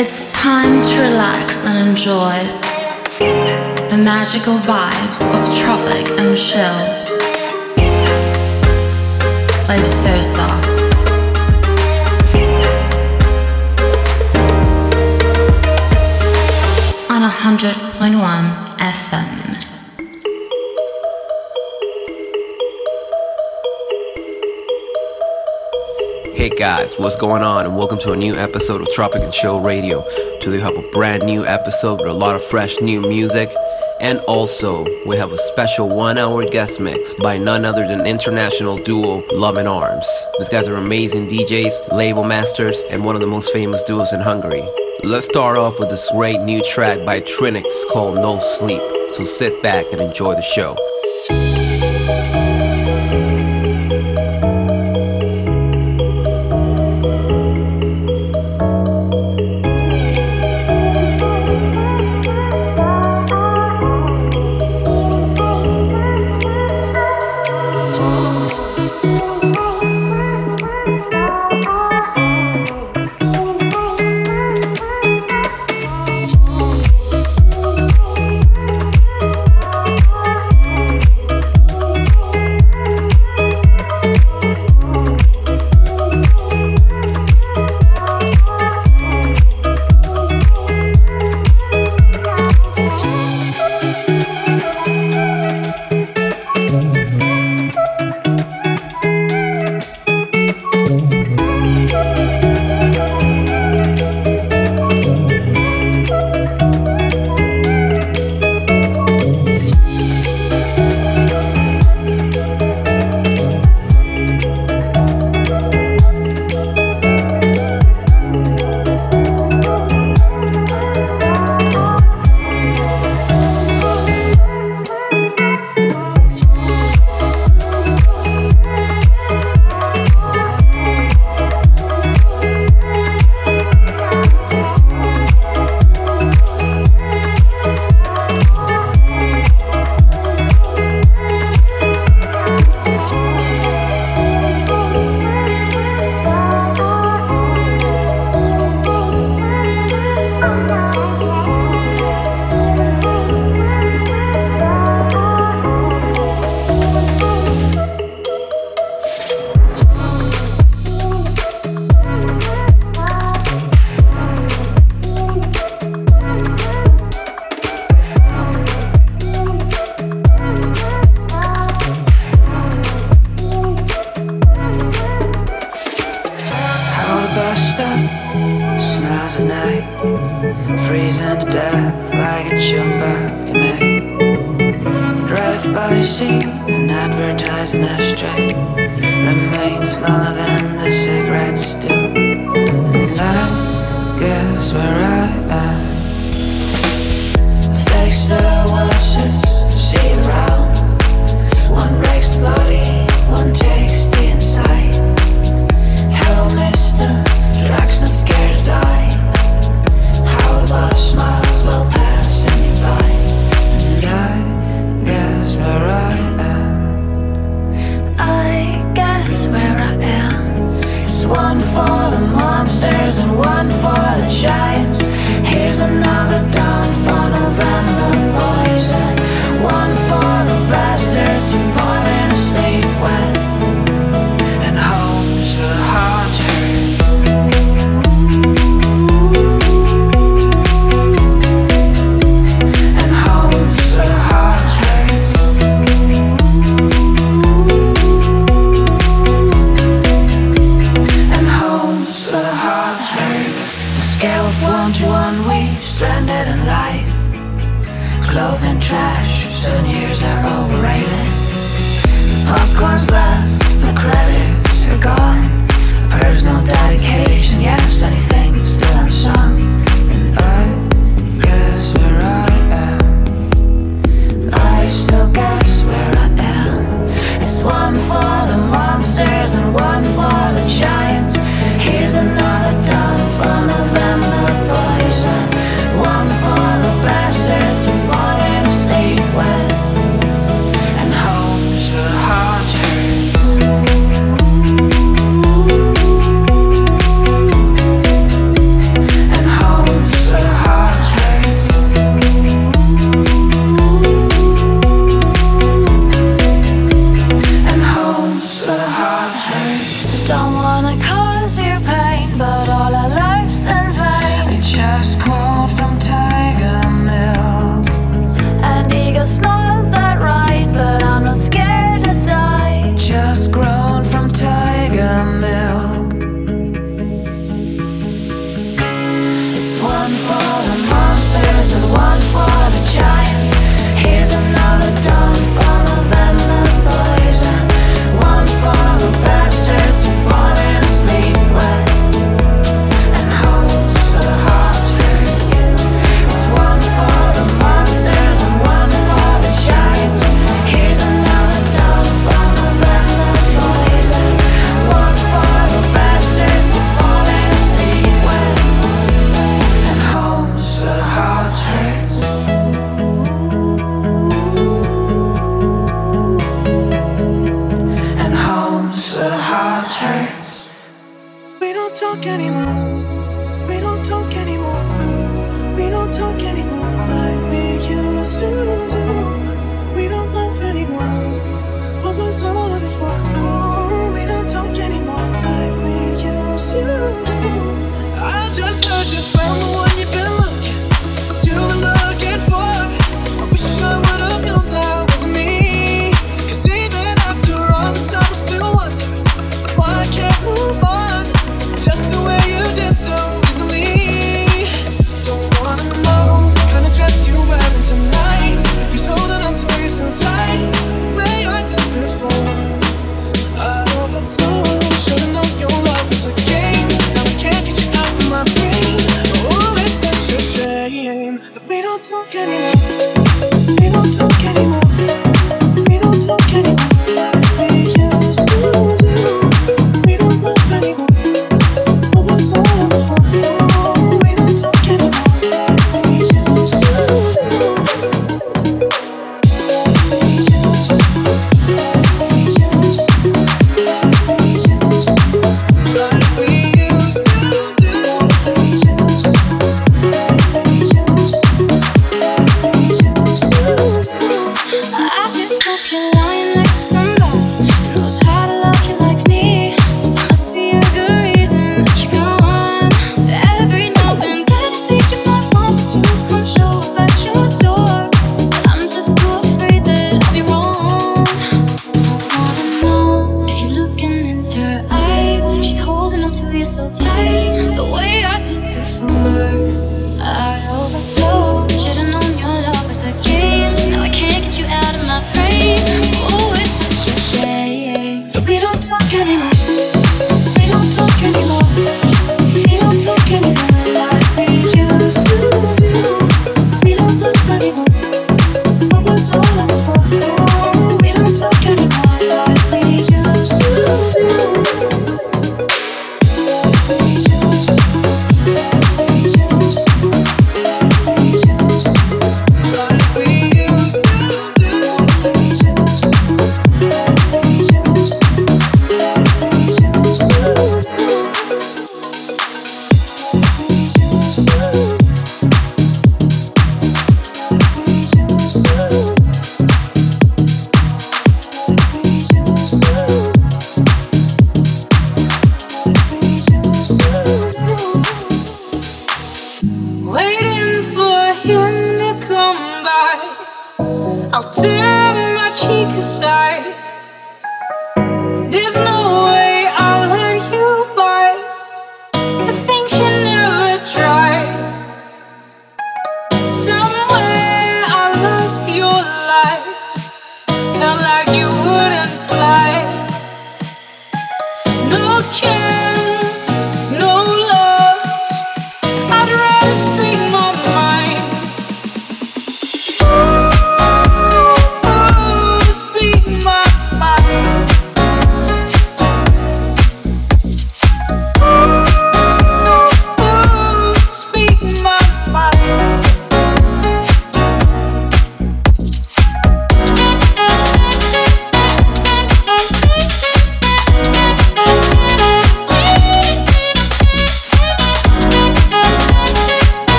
It's time to relax and enjoy the magical vibes of tropic and chill. Life's so soft. On 100.1 FM. Hey guys, what's going on? And welcome to a new episode of Tropic and Chill Radio. Today we have a brand new episode with a lot of fresh new music. And also, we have a special one hour guest mix by none other than international duo Love and Arms. These guys are amazing DJs, label masters, and one of the most famous duos in Hungary. Let's start off with this great new track by Trinix called No Sleep. So sit back and enjoy the show.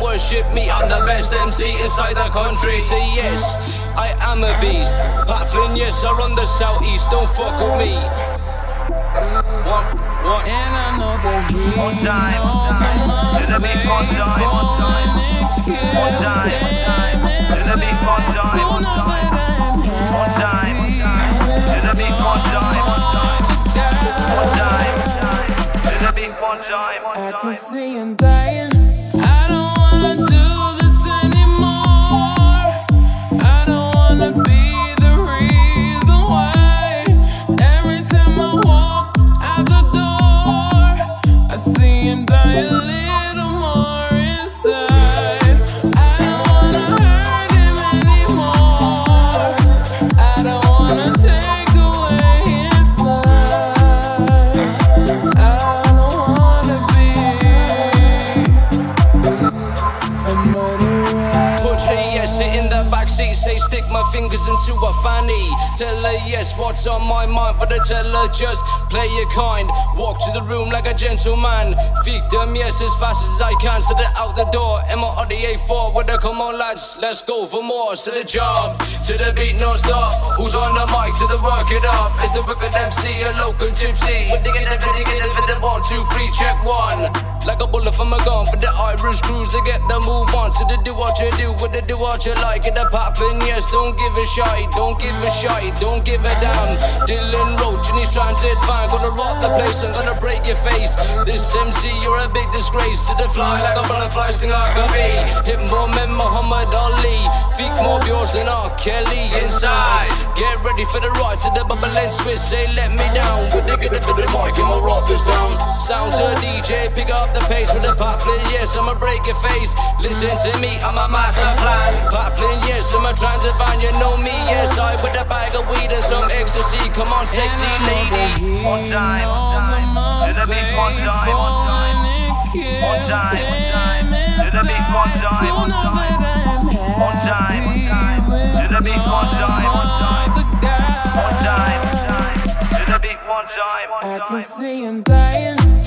worship me. I'm the best MC inside the country. Say yes, I am a beast. Pat Flynn, yes, I run the southeast. Don't fuck with me. What? What? And I know the he One time. To the beat, one time. One time. To the beat, one time. One time. One time. To the beat, one time. One time. To the beat, one time. I can see him dying. Tell her yes, what's on my mind, but I tell her just play your kind. Walk to the room like a gentleman. Feed them yes as fast as I can. Set it out the door. M O R D A 4 with the come on lads, let's go for more. To the job, to the beat non stop. Who's on the mic to the work it up? It's the wicked MC, a local gypsy. With the get get it, get the one, two, three, check one. Like a bullet from a gun for the Irish crews to get the move on. To the do what you do, with they do what you like. Get the poppin', yes, don't give a shy, don't give a shy, don't give a damn. Dylan Roach and he's trying to advance. Gonna rock the place, I'm gonna break your face. This MC, you're a big disgrace. To the fly like a butterfly, sting like a bee. Hit more men, Muhammad Ali. Feet more yours than R. Kelly inside. Get ready for the ride to the bubble and switch. Say, let me down. With the get for the mic, and we'll rock this down. Sounds a DJ, pick up the pace with the poplin. Yes, I'ma break your face. Listen to me, I'm a master plan. Poplin, yes, I'm a transavine. You know me, yes, I with a bag of weed and some ecstasy. Come on, sexy lady. One time, to the beat, one time, one time. One time, to the beat, one time, one time. One time, to the beat, one time, one time. One time, to the beat, one time, one I can time. see him dying.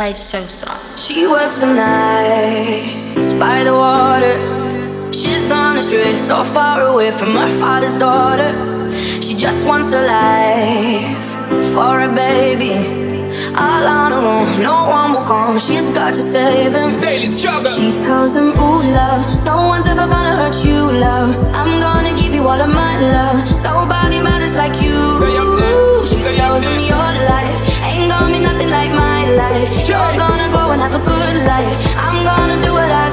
By Sosa. She works the nights by the water. She's gone astray, so far away from her father's daughter. She just wants a life for a baby. All on her own, no one will come. She's got to save him. Daily struggle. She tells him, Ooh, love, no one's ever gonna hurt you, love. I'm gonna give you all of my love. Nobody matters like you. Stay up there, She stay up tells there. him, Your life life. You're gonna grow and have a good life. I'm gonna do what I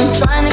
him warm,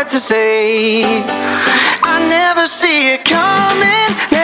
single to say. I never see it coming,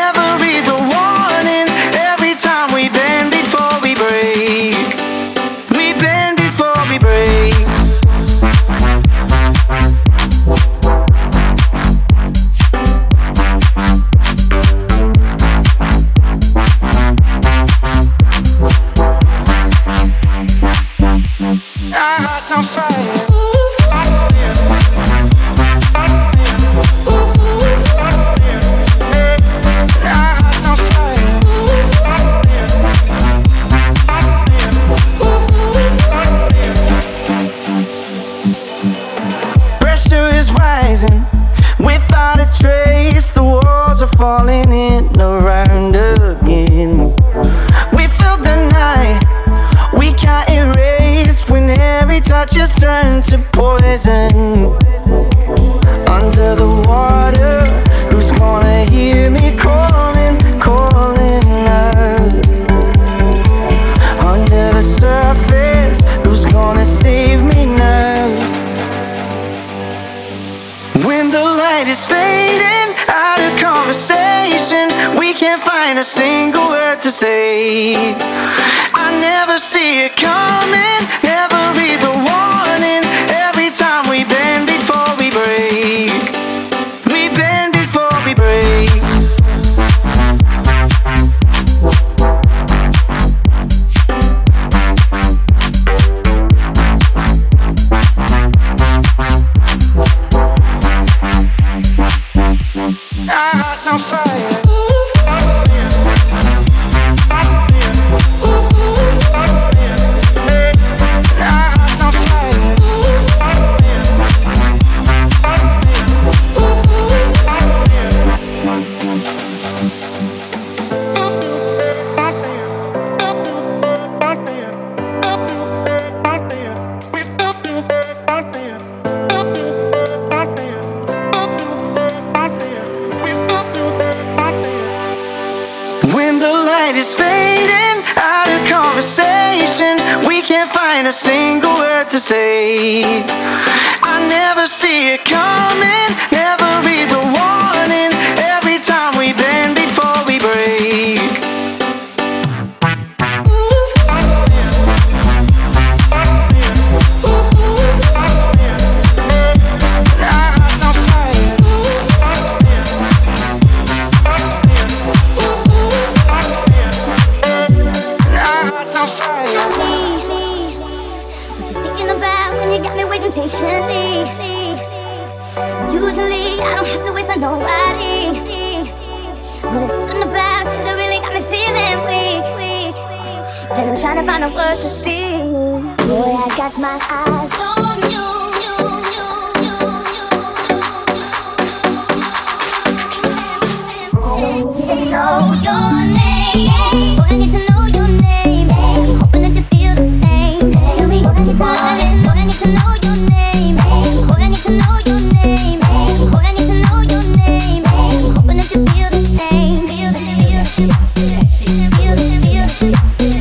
Thank you.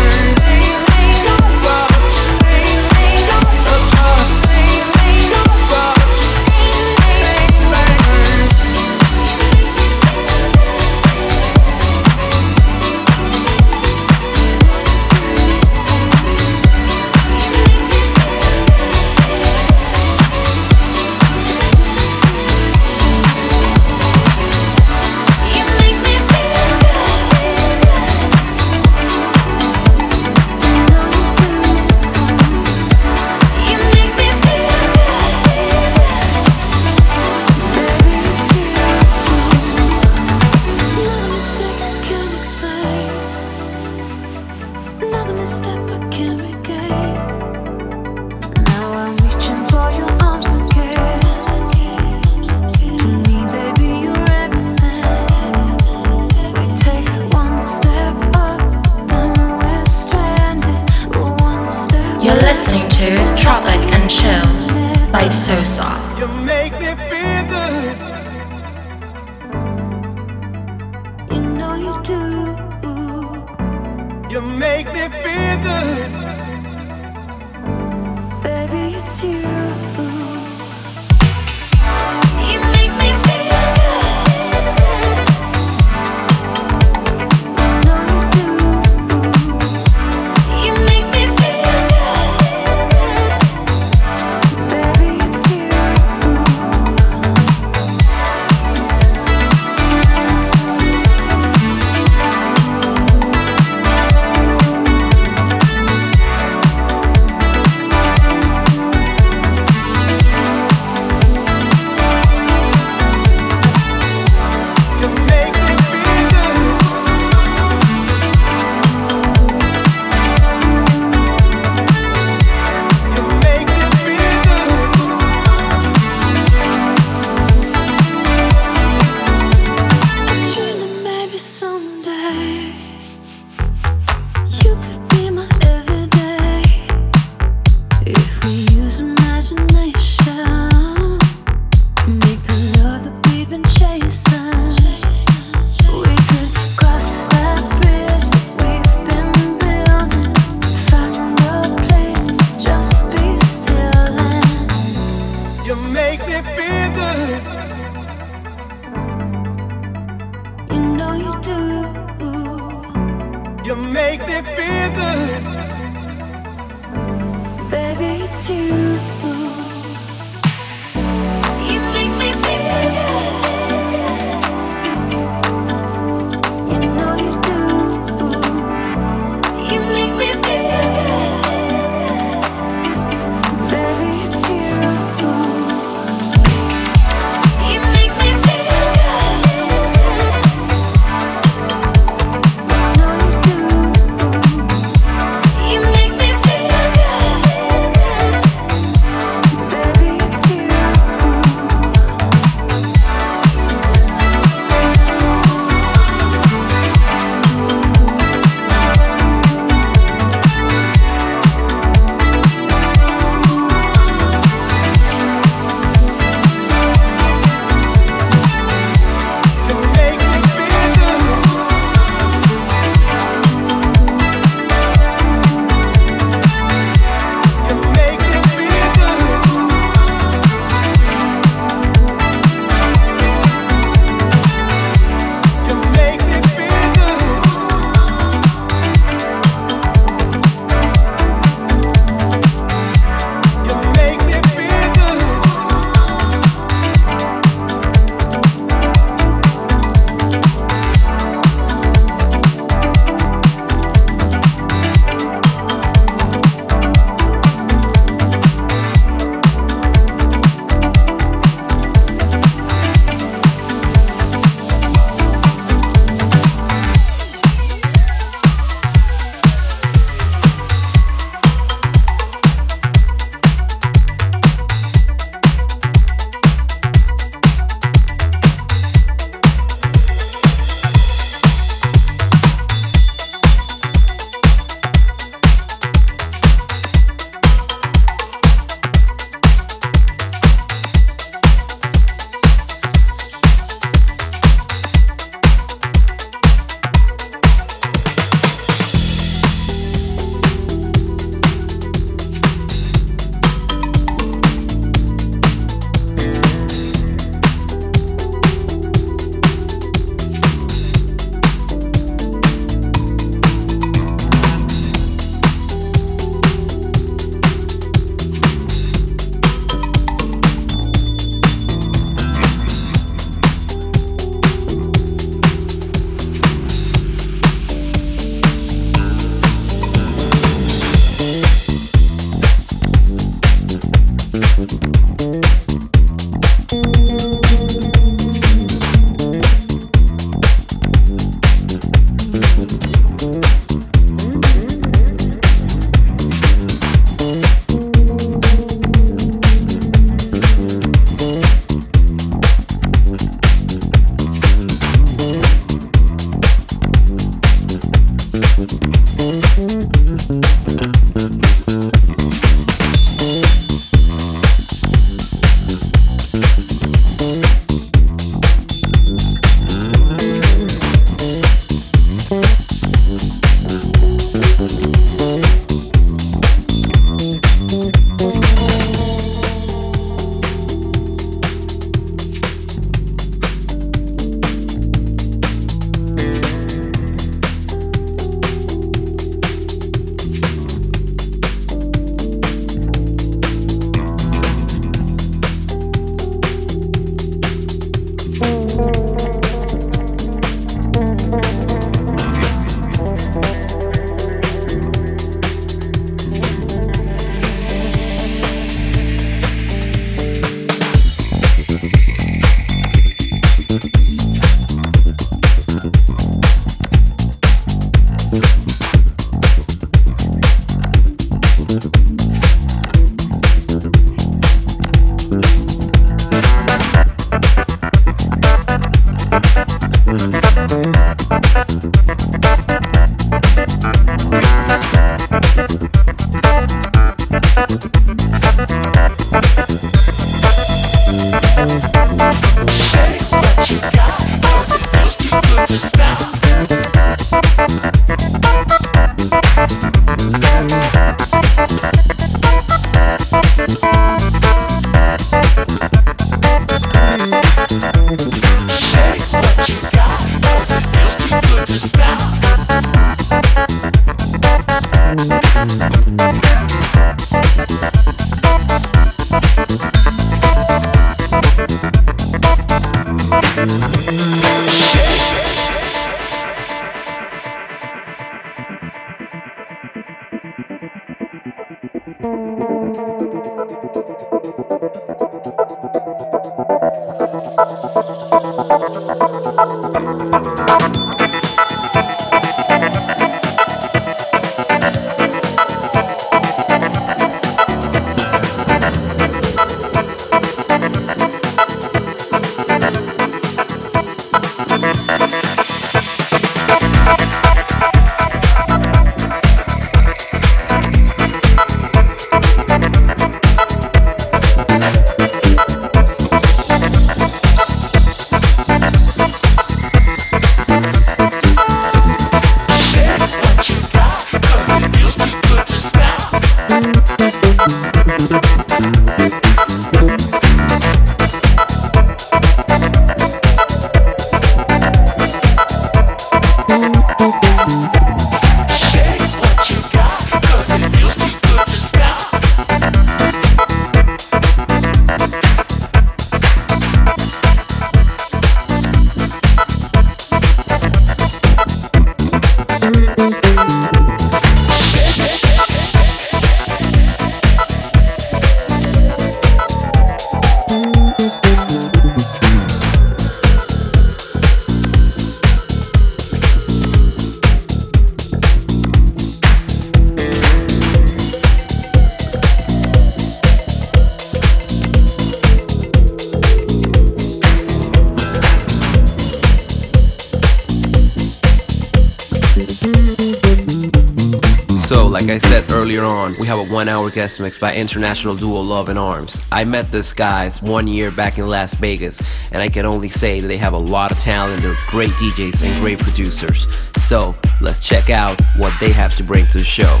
guest mix by international duo Love and Arms. I met this guys one year back in Las Vegas, and I can only say they have a lot of talent. They're great DJs and great producers. So let's check out what they have to bring to the show.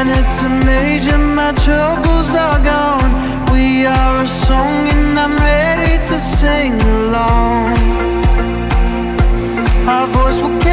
and it's a major, my troubles are gone. We are a song, and I'm ready to sing along. Our voice will.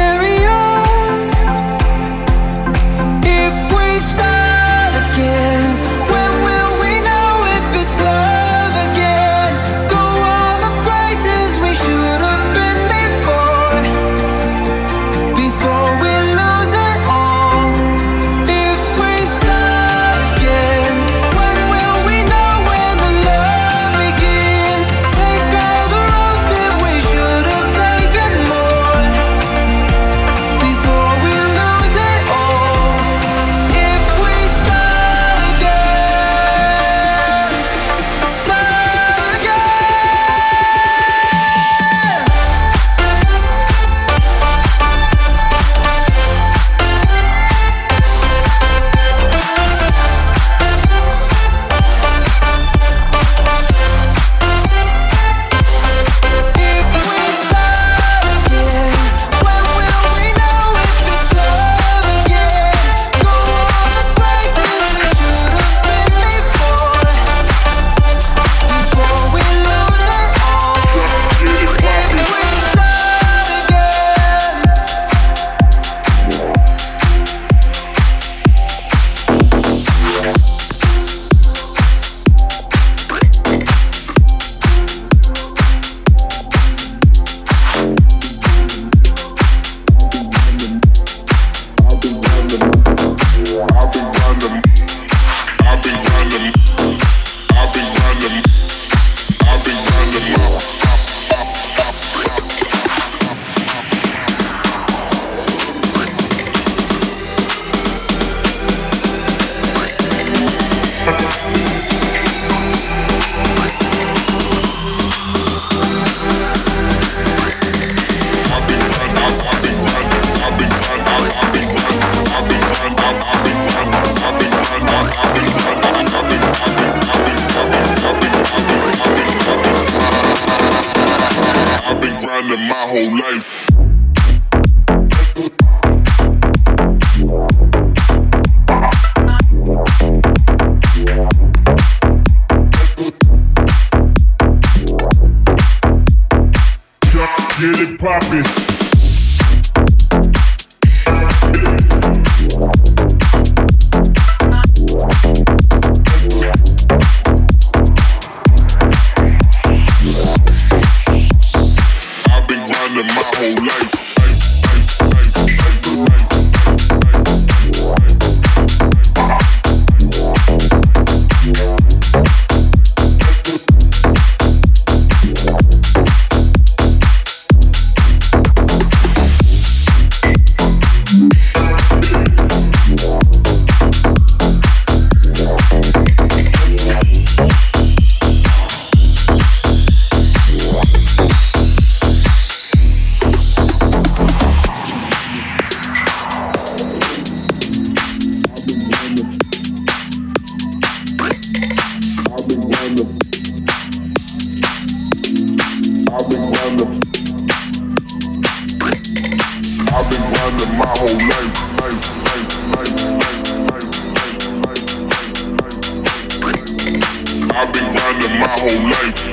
I've been riding my whole life.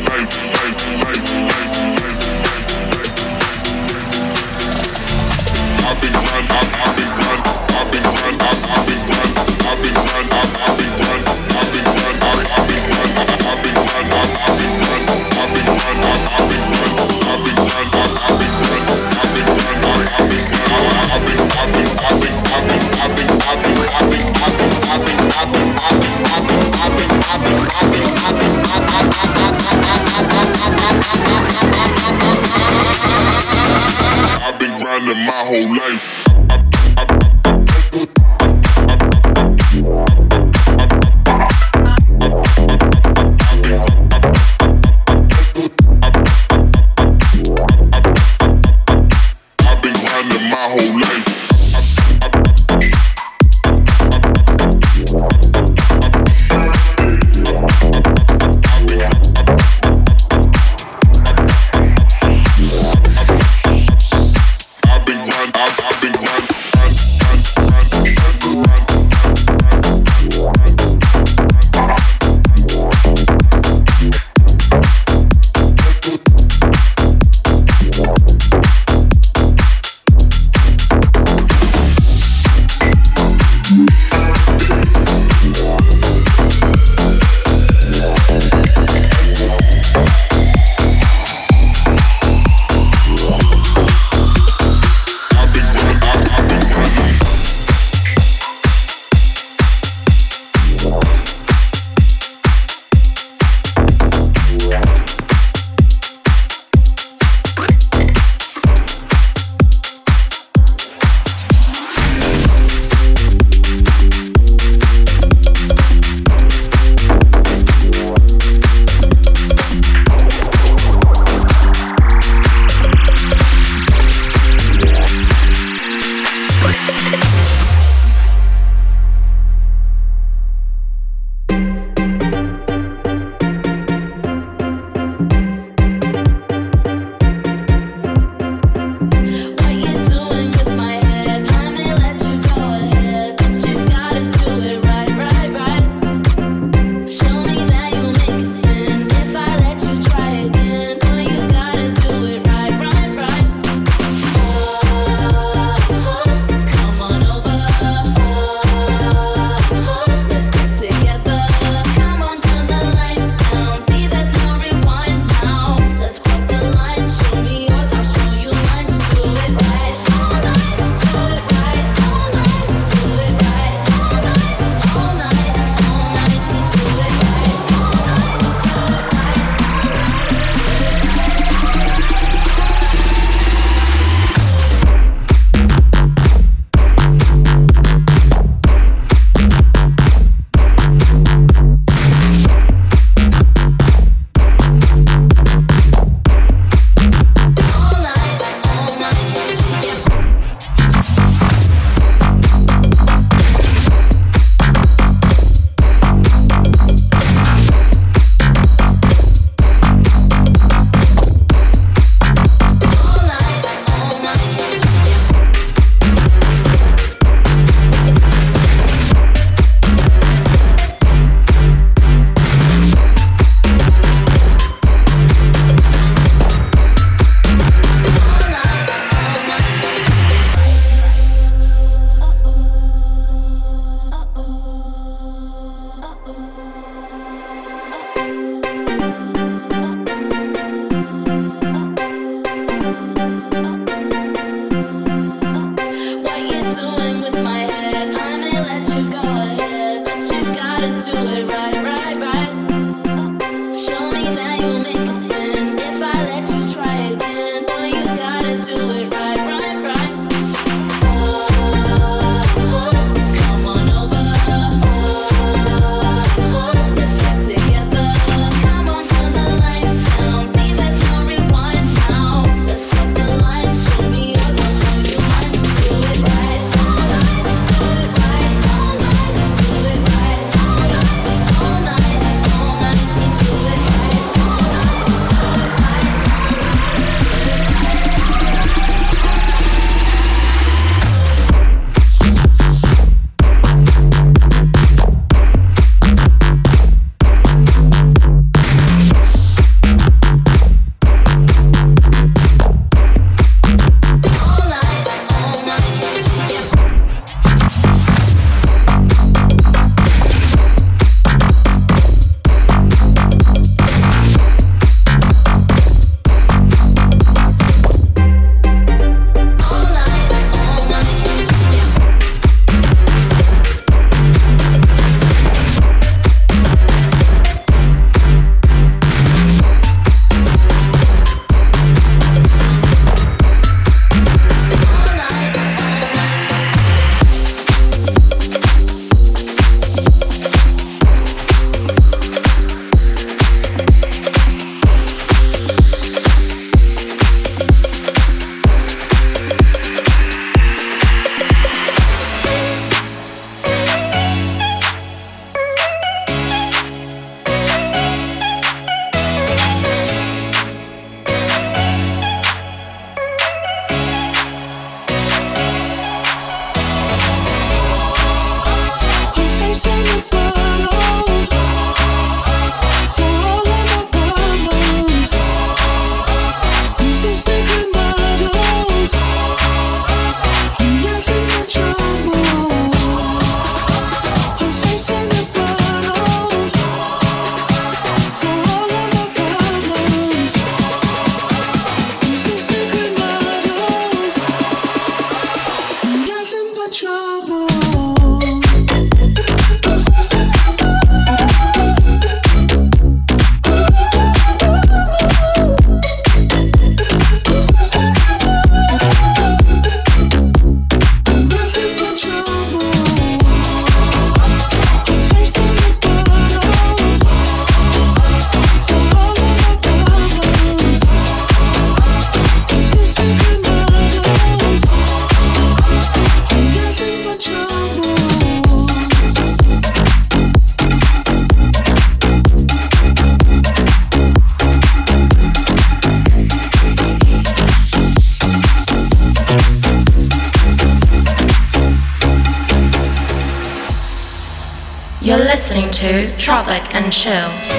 Listening to Tropic and Chill.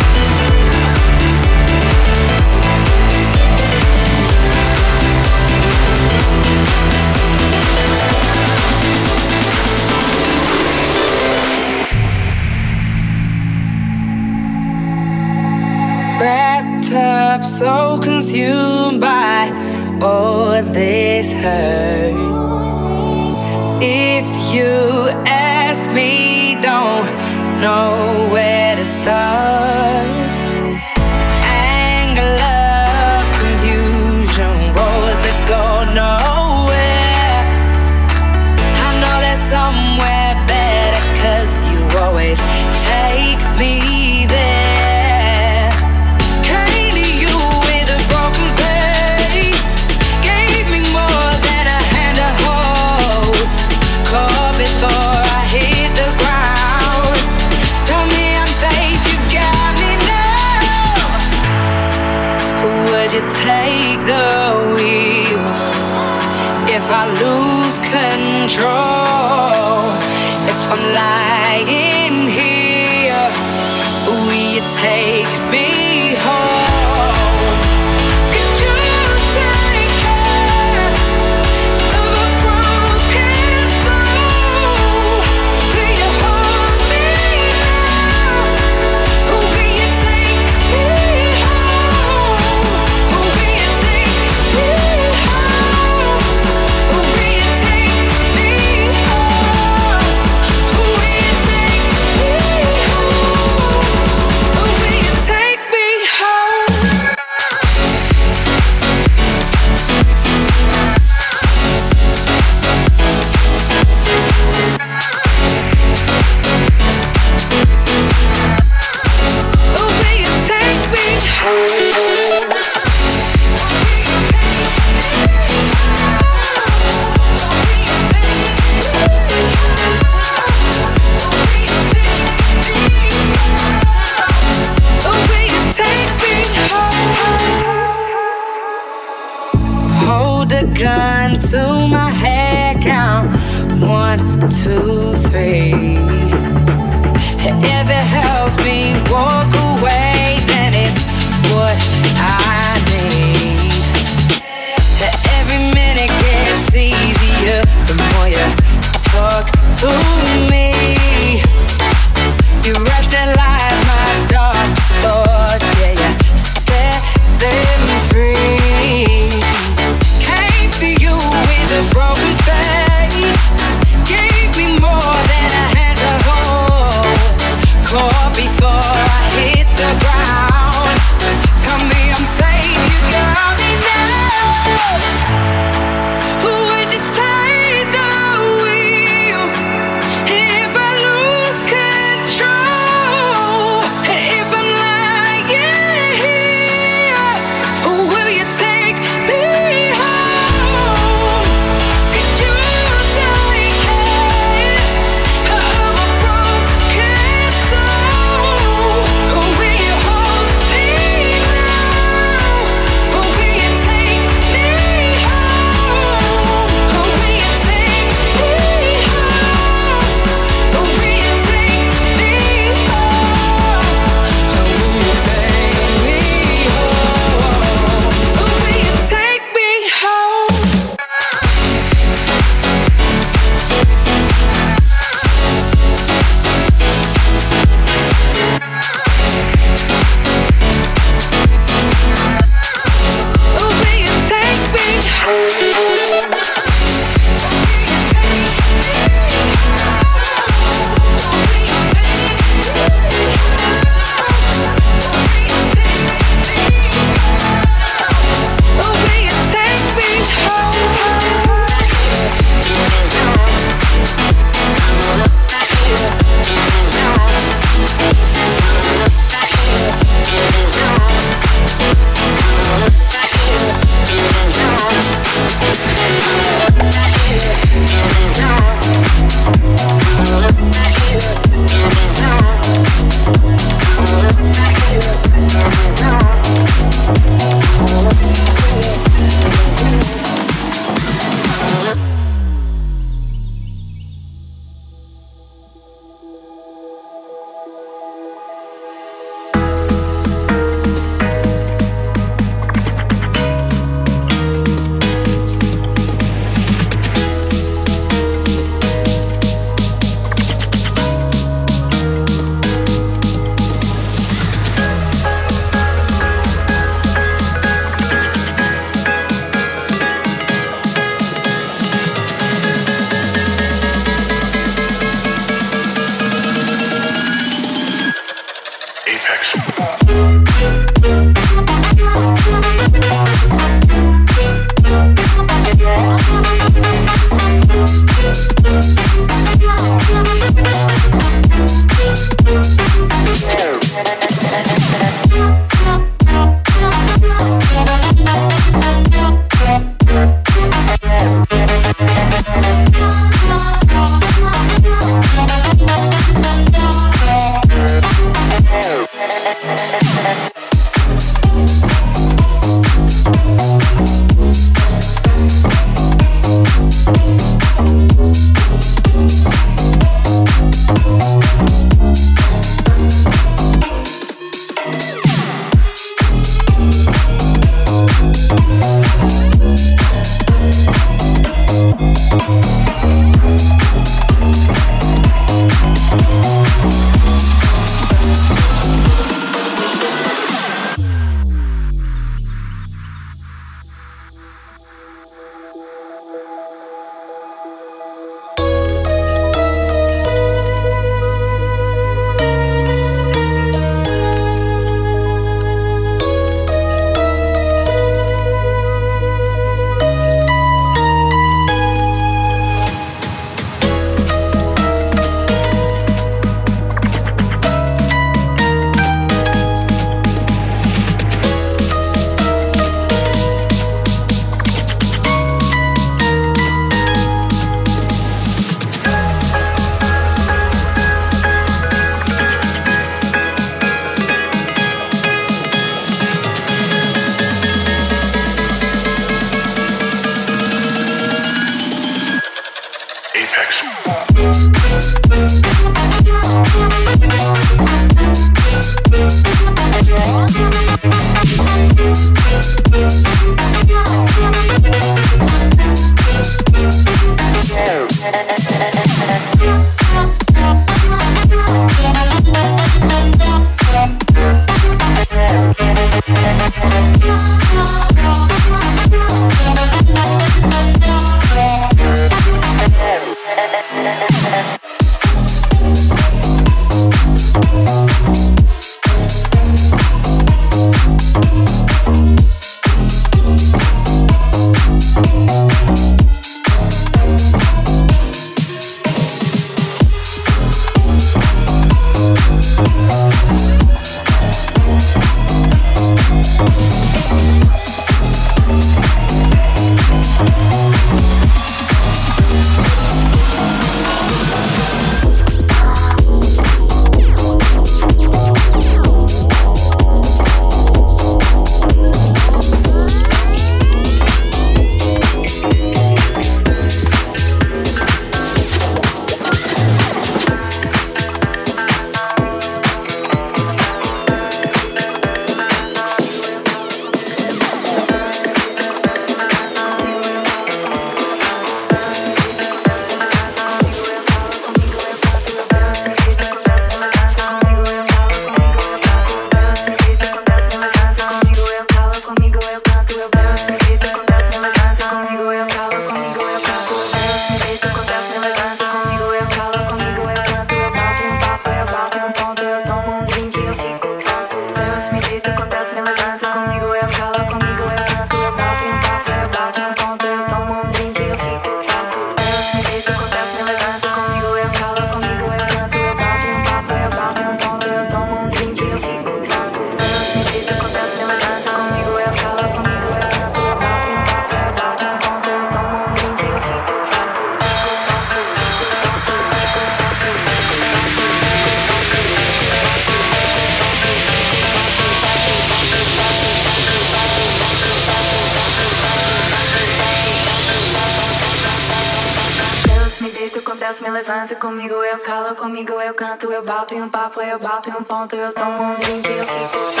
comigo, eu calo comigo, eu canto, eu bato em um papo, eu bato em um ponto, eu tomo um drink, eu fico.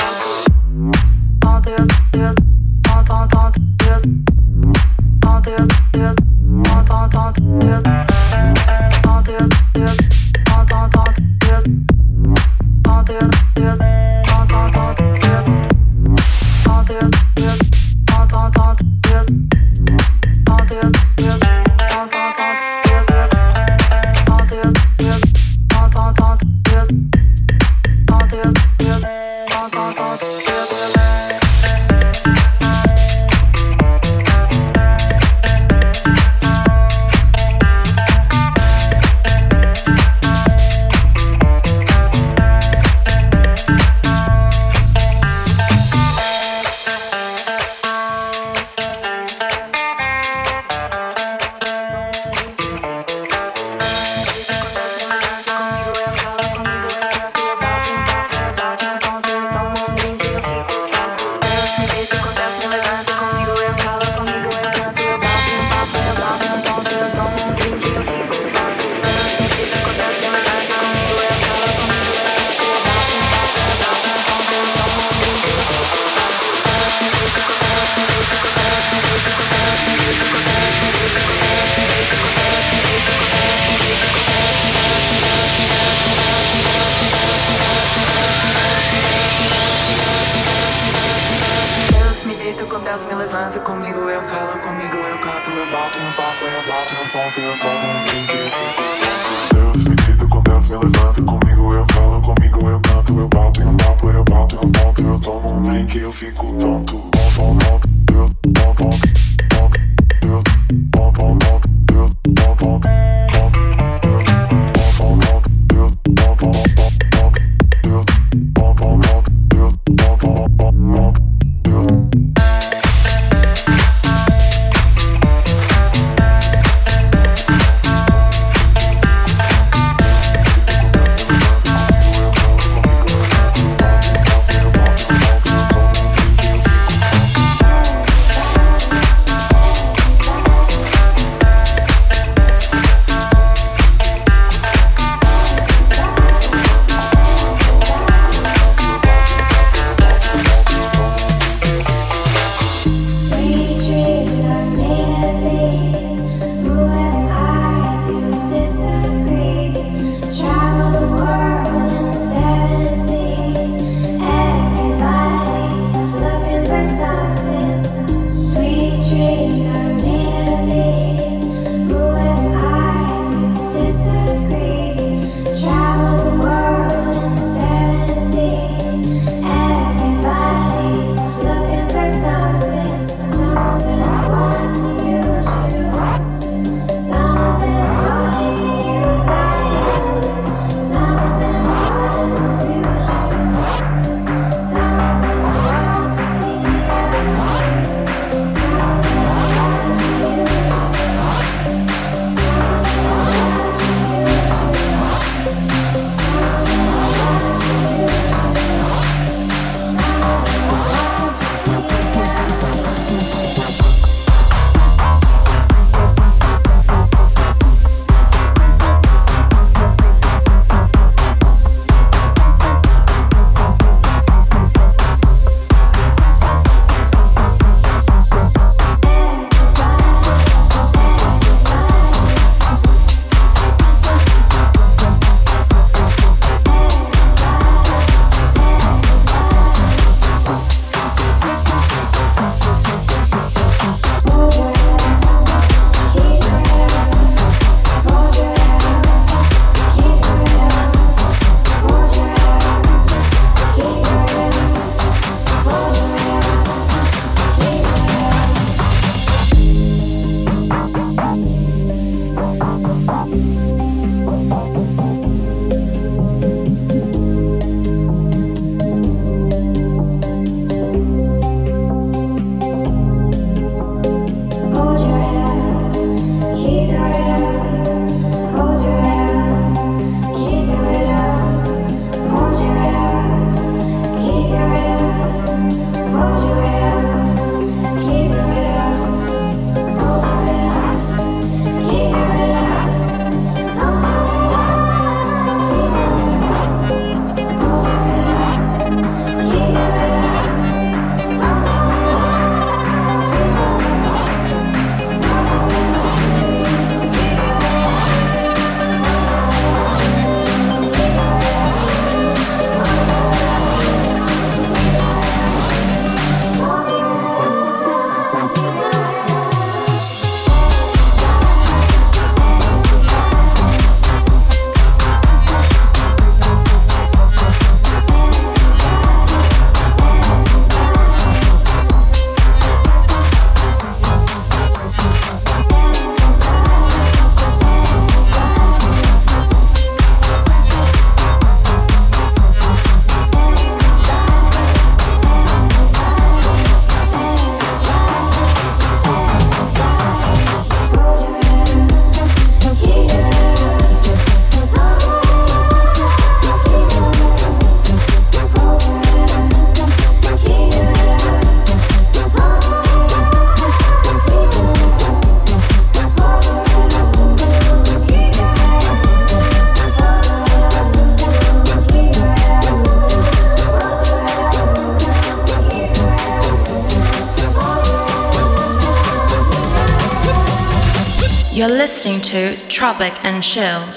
Listening to Tropic and Chill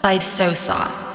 by Sosa.